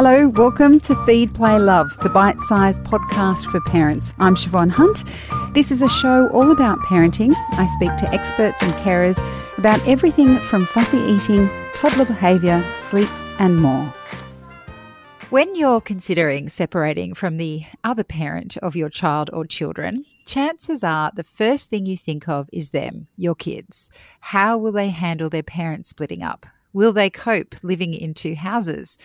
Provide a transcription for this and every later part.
Hello, welcome to Feed, Play, Love, the bite sized podcast for parents. I'm Siobhan Hunt. This is a show all about parenting. I speak to experts and carers about everything from fussy eating, toddler behaviour, sleep, and more. When you're considering separating from the other parent of your child or children, chances are the first thing you think of is them, your kids. How will they handle their parents splitting up? Will they cope living in two houses?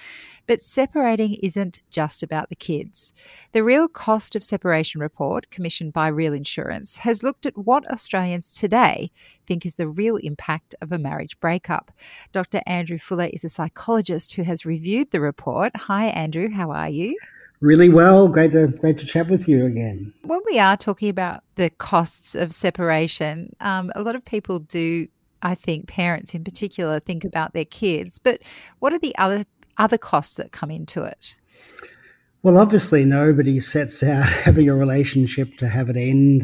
But separating isn't just about the kids. The Real Cost of Separation report, commissioned by Real Insurance, has looked at what Australians today think is the real impact of a marriage breakup. Dr. Andrew Fuller is a psychologist who has reviewed the report. Hi, Andrew, how are you? Really well. Great to great to chat with you again. When we are talking about the costs of separation, um, a lot of people do I think parents in particular think about their kids. But what are the other other costs that come into it? Well, obviously, nobody sets out having a relationship to have it end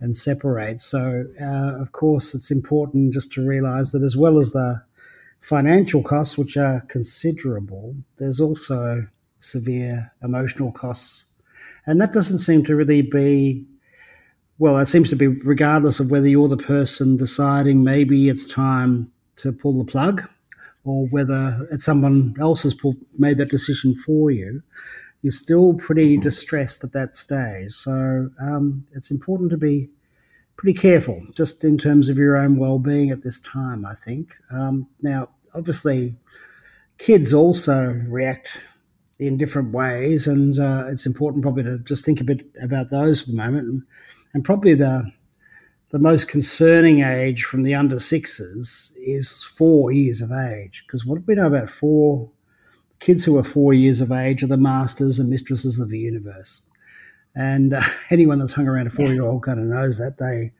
and separate. So, uh, of course, it's important just to realize that as well as the financial costs, which are considerable, there's also severe emotional costs. And that doesn't seem to really be well, it seems to be regardless of whether you're the person deciding maybe it's time to pull the plug or whether it's someone else has pulled, made that decision for you, you're still pretty distressed at that stage. So um, it's important to be pretty careful just in terms of your own well-being at this time, I think. Um, now, obviously, kids also react in different ways, and uh, it's important probably to just think a bit about those for the moment and probably the the most concerning age from the under sixes is four years of age. Because what we know about four kids who are four years of age are the masters and mistresses of the universe. And uh, anyone that's hung around a four year old kind of knows that they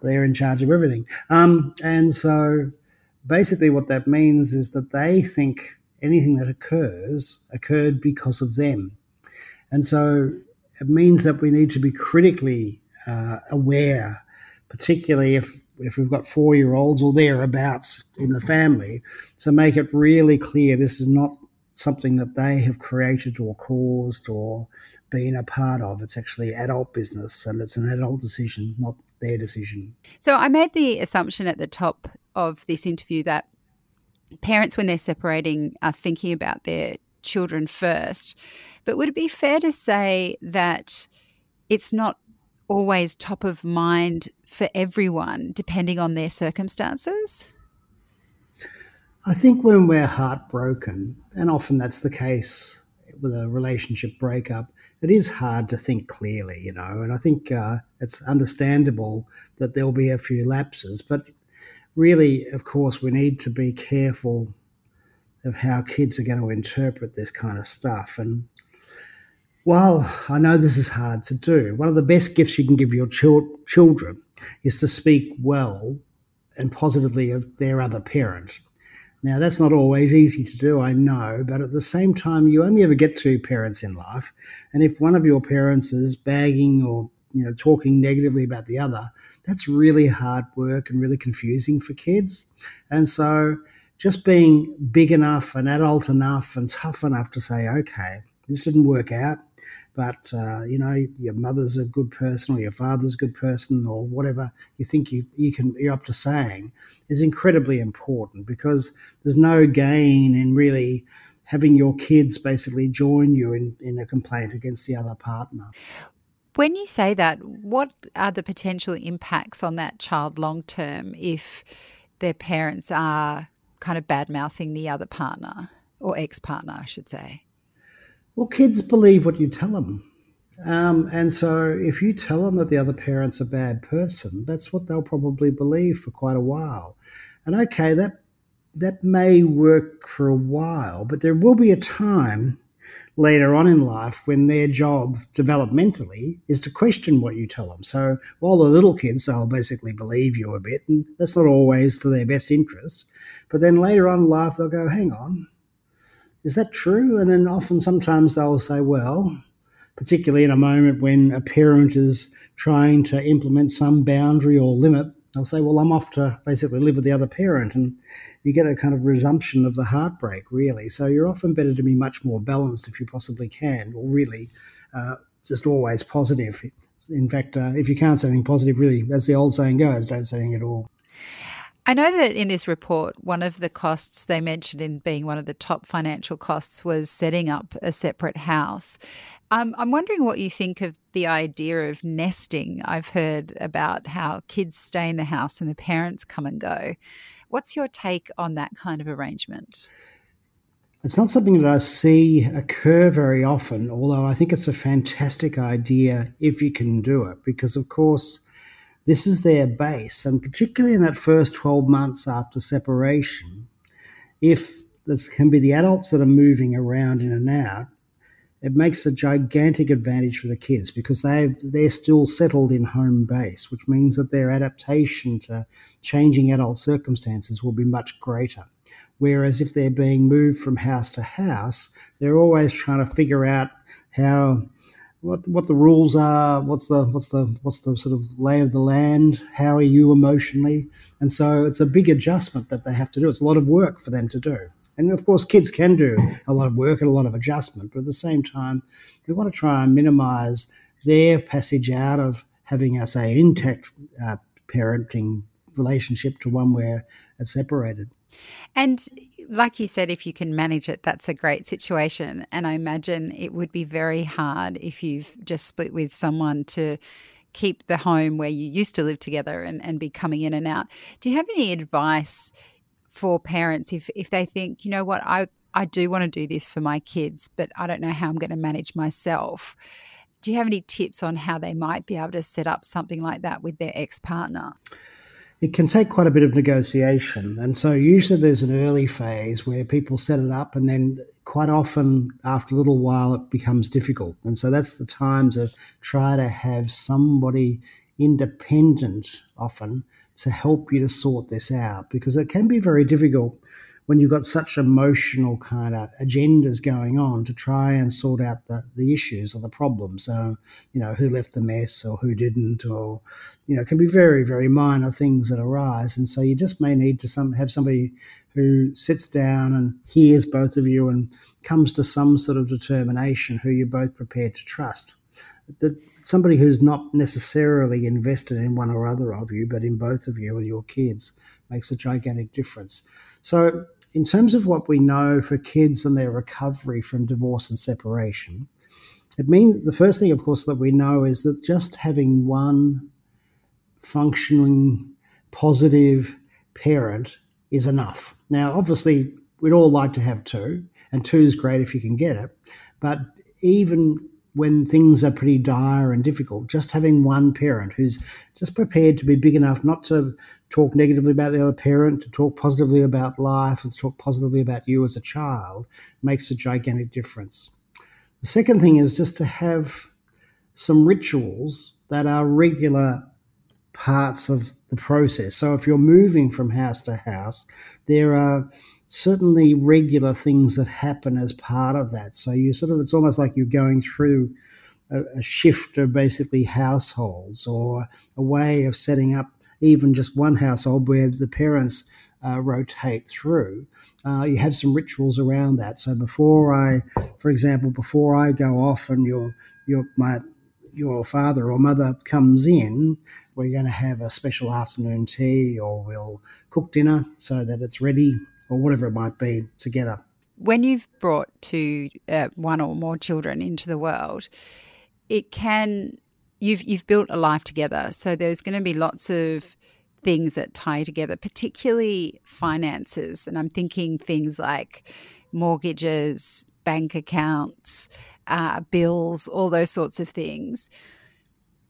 they're in charge of everything. Um, and so basically, what that means is that they think anything that occurs occurred because of them. And so it means that we need to be critically uh, aware, particularly if if we've got four year olds or thereabouts in the family, to make it really clear this is not something that they have created or caused or been a part of. It's actually adult business and it's an adult decision, not their decision. So I made the assumption at the top of this interview that parents, when they're separating, are thinking about their children first. But would it be fair to say that it's not always top of mind for everyone, depending on their circumstances? I think when we're heartbroken, and often that's the case with a relationship breakup, it is hard to think clearly, you know. And I think uh, it's understandable that there'll be a few lapses, but really, of course, we need to be careful of how kids are going to interpret this kind of stuff. And well, I know this is hard to do. One of the best gifts you can give your ch- children is to speak well and positively of their other parent. Now, that's not always easy to do, I know, but at the same time, you only ever get two parents in life. And if one of your parents is bagging or you know talking negatively about the other, that's really hard work and really confusing for kids. And so, just being big enough and adult enough and tough enough to say, okay, this didn't work out but uh, you know your mother's a good person or your father's a good person or whatever you think you, you can you're up to saying is incredibly important because there's no gain in really having your kids basically join you in, in a complaint against the other partner. When you say that, what are the potential impacts on that child long term if their parents are kind of bad mouthing the other partner or ex partner, I should say? Well, kids believe what you tell them. Um, and so if you tell them that the other parent's a bad person, that's what they'll probably believe for quite a while. And okay, that that may work for a while, but there will be a time later on in life when their job developmentally is to question what you tell them. So while the little kids, they'll basically believe you a bit, and that's not always to their best interest. But then later on in life, they'll go, hang on, is that true? And then often, sometimes they'll say, well, particularly in a moment when a parent is trying to implement some boundary or limit they'll say, Well, I'm off to basically live with the other parent. And you get a kind of resumption of the heartbreak, really. So you're often better to be much more balanced if you possibly can, or really uh, just always positive. In fact, uh, if you can't say anything positive, really, as the old saying goes, don't say anything at all. I know that in this report, one of the costs they mentioned in being one of the top financial costs was setting up a separate house. Um, I'm wondering what you think of the idea of nesting. I've heard about how kids stay in the house and the parents come and go. What's your take on that kind of arrangement? It's not something that I see occur very often, although I think it's a fantastic idea if you can do it, because of course, this is their base. And particularly in that first 12 months after separation, if this can be the adults that are moving around in and out, it makes a gigantic advantage for the kids because they they're still settled in home base, which means that their adaptation to changing adult circumstances will be much greater. Whereas if they're being moved from house to house, they're always trying to figure out how what what the rules are, what's the what's the what's the sort of lay of the land, how are you emotionally, and so it's a big adjustment that they have to do. It's a lot of work for them to do, and of course, kids can do a lot of work and a lot of adjustment, but at the same time, we want to try and minimise their passage out of having, a say, intact uh, parenting relationship to one where it's separated. And like you said, if you can manage it, that's a great situation. And I imagine it would be very hard if you've just split with someone to keep the home where you used to live together and, and be coming in and out. Do you have any advice for parents if, if they think, you know what, I, I do want to do this for my kids, but I don't know how I'm going to manage myself? Do you have any tips on how they might be able to set up something like that with their ex partner? It can take quite a bit of negotiation. And so usually there's an early phase where people set it up and then quite often after a little while it becomes difficult. And so that's the time to try to have somebody independent often to help you to sort this out because it can be very difficult when you've got such emotional kind of agendas going on to try and sort out the, the issues or the problems. Uh, you know, who left the mess or who didn't, or, you know, it can be very, very minor things that arise. And so you just may need to some, have somebody who sits down and hears both of you and comes to some sort of determination who you're both prepared to trust. That somebody who's not necessarily invested in one or other of you, but in both of you and your kids makes a gigantic difference. So in terms of what we know for kids and their recovery from divorce and separation, it means the first thing, of course, that we know is that just having one functioning, positive parent is enough. Now, obviously, we'd all like to have two, and two is great if you can get it. But even when things are pretty dire and difficult, just having one parent who's just prepared to be big enough not to talk negatively about the other parent, to talk positively about life, and to talk positively about you as a child makes a gigantic difference. The second thing is just to have some rituals that are regular parts of the process. So if you're moving from house to house, there are certainly regular things that happen as part of that. So you sort of, it's almost like you're going through a, a shift of basically households or a way of setting up even just one household where the parents uh, rotate through. Uh, you have some rituals around that. So before I, for example, before I go off and your your my your father or mother comes in, we're going to have a special afternoon tea or we'll cook dinner so that it's ready or whatever it might be together. When you've brought two, uh, one or more children into the world, it can you've you've built a life together. So there's going to be lots of things that tie together, particularly finances. And I'm thinking things like mortgages, bank accounts, uh, bills, all those sorts of things.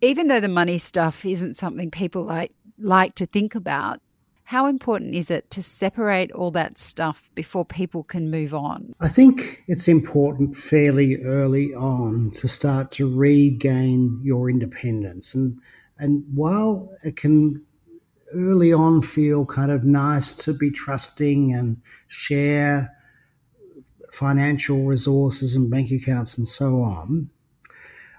Even though the money stuff isn't something people like like to think about, how important is it to separate all that stuff before people can move on? I think it's important fairly early on to start to regain your independence. And and while it can early on feel kind of nice to be trusting and share financial resources and bank accounts and so on,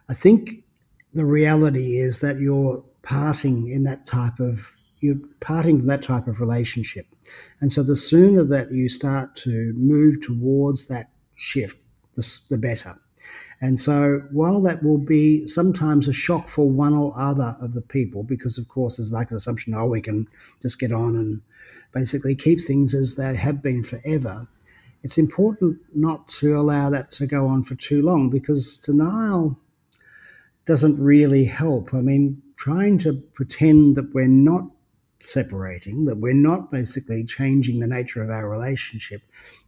I think the reality is that you're parting in that type of you're parting from that type of relationship. And so the sooner that you start to move towards that shift, the, the better. And so while that will be sometimes a shock for one or other of the people, because of course there's like an assumption, oh, we can just get on and basically keep things as they have been forever. It's important not to allow that to go on for too long because denial doesn't really help. I mean, trying to pretend that we're not separating, that we're not basically changing the nature of our relationship,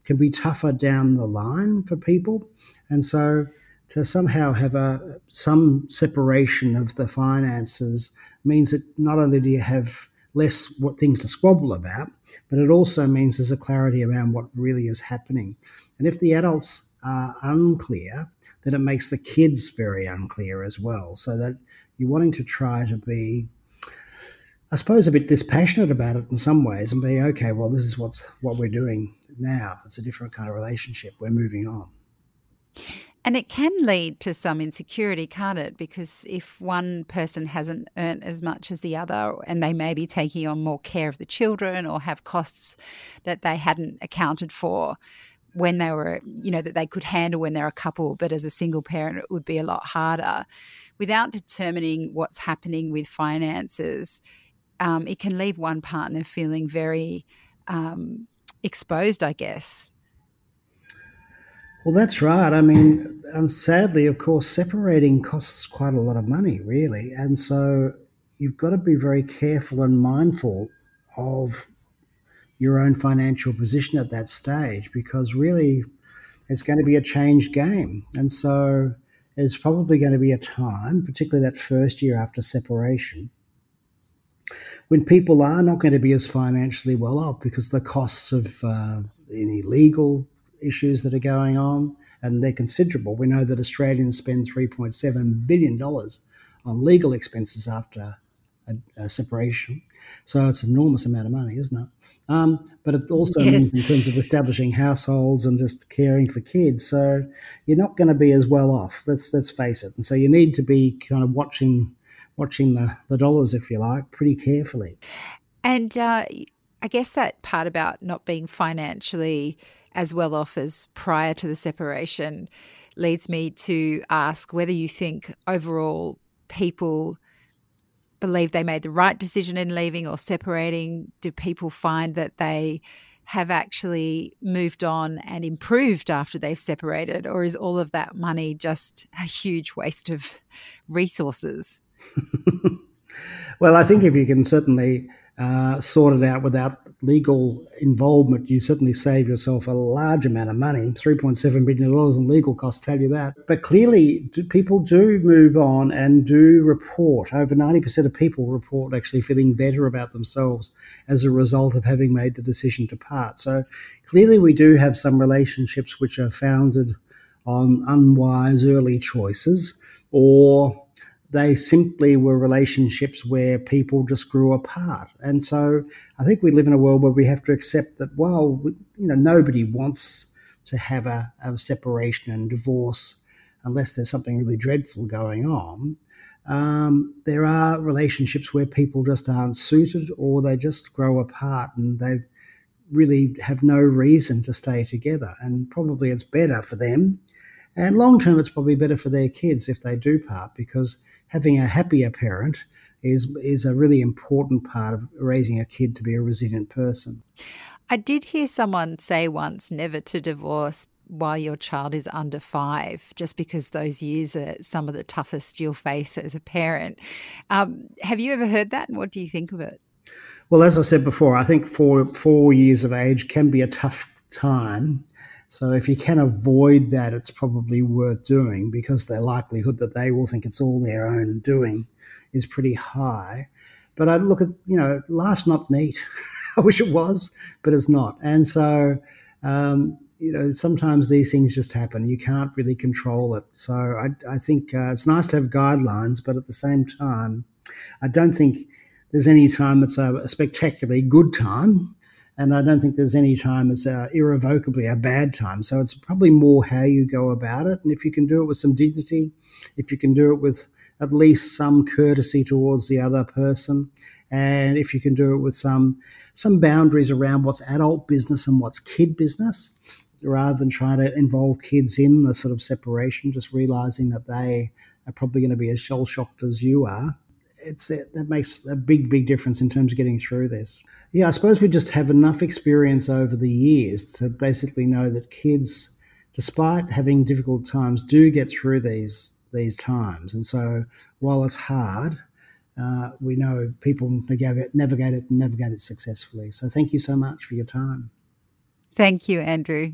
can be tougher down the line for people. And so to somehow have a some separation of the finances means that not only do you have less what things to squabble about, but it also means there's a clarity around what really is happening. And if the adults are unclear, then it makes the kids very unclear as well. So that you're wanting to try to be I suppose a bit dispassionate about it in some ways and be okay. Well, this is what's what we're doing now. It's a different kind of relationship. We're moving on. And it can lead to some insecurity, can't it? Because if one person hasn't earned as much as the other and they may be taking on more care of the children or have costs that they hadn't accounted for when they were, you know, that they could handle when they're a couple, but as a single parent, it would be a lot harder. Without determining what's happening with finances, um, it can leave one partner feeling very um, exposed, I guess. Well, that's right. I mean, and sadly, of course, separating costs quite a lot of money, really. And so you've got to be very careful and mindful of your own financial position at that stage because really it's going to be a changed game. And so it's probably going to be a time, particularly that first year after separation, when people are not going to be as financially well off because the costs of uh, any legal issues that are going on, and they're considerable. We know that Australians spend $3.7 billion on legal expenses after a, a, separation. So it's an enormous amount of money, isn't it? Um, but it also yes. means in terms of establishing households and just caring for kids. So you're not going to be as well off. Let's let's face it. And so you need to be kind of watching watching the, the dollars, if you like, pretty carefully. And uh, I guess that part about not being financially as well off as prior to the separation leads me to ask whether you think overall people believe they made the right decision in leaving or separating. Do people find that they have actually moved on and improved after they've separated, or is all of that money just a huge waste of resources? well, I think if you can certainly uh, sort it out without legal involvement, you certainly save yourself a large amount of money. $3.7 billion in legal costs tell you that. But clearly, people do move on and do report. Over 90% of people report actually feeling better about themselves as a result of having made the decision to part. So clearly, we do have some relationships which are founded on unwise early choices or they simply were relationships where people just grew apart. And so I think we live in a world where we have to accept that, well, you know, nobody wants to have a, a separation and divorce unless there's something really dreadful going on. Um, there are relationships where people just aren't suited or they just grow apart and they really have no reason to stay together. And probably it's better for them. And long term, it's probably better for their kids if they do part because having a happier parent is is a really important part of raising a kid to be a resilient person. I did hear someone say once never to divorce while your child is under five, just because those years are some of the toughest you'll face as a parent. Um, have you ever heard that, and what do you think of it? Well, as I said before, I think four four years of age can be a tough time so if you can avoid that, it's probably worth doing because the likelihood that they will think it's all their own doing is pretty high. But I look at, you know, life's not neat. I wish it was, but it's not. And so, um, you know, sometimes these things just happen. You can't really control it. So I, I think uh, it's nice to have guidelines, but at the same time, I don't think there's any time that's a, a spectacularly good time and I don't think there's any time as uh, irrevocably a bad time. So it's probably more how you go about it. And if you can do it with some dignity, if you can do it with at least some courtesy towards the other person. And if you can do it with some some boundaries around what's adult business and what's kid business, rather than trying to involve kids in the sort of separation, just realizing that they are probably going to be as shell shocked as you are. It's it, that makes a big, big difference in terms of getting through this. Yeah, I suppose we just have enough experience over the years to basically know that kids, despite having difficult times, do get through these these times. And so, while it's hard, uh, we know people navigate, navigate it and navigate it successfully. So, thank you so much for your time. Thank you, Andrew.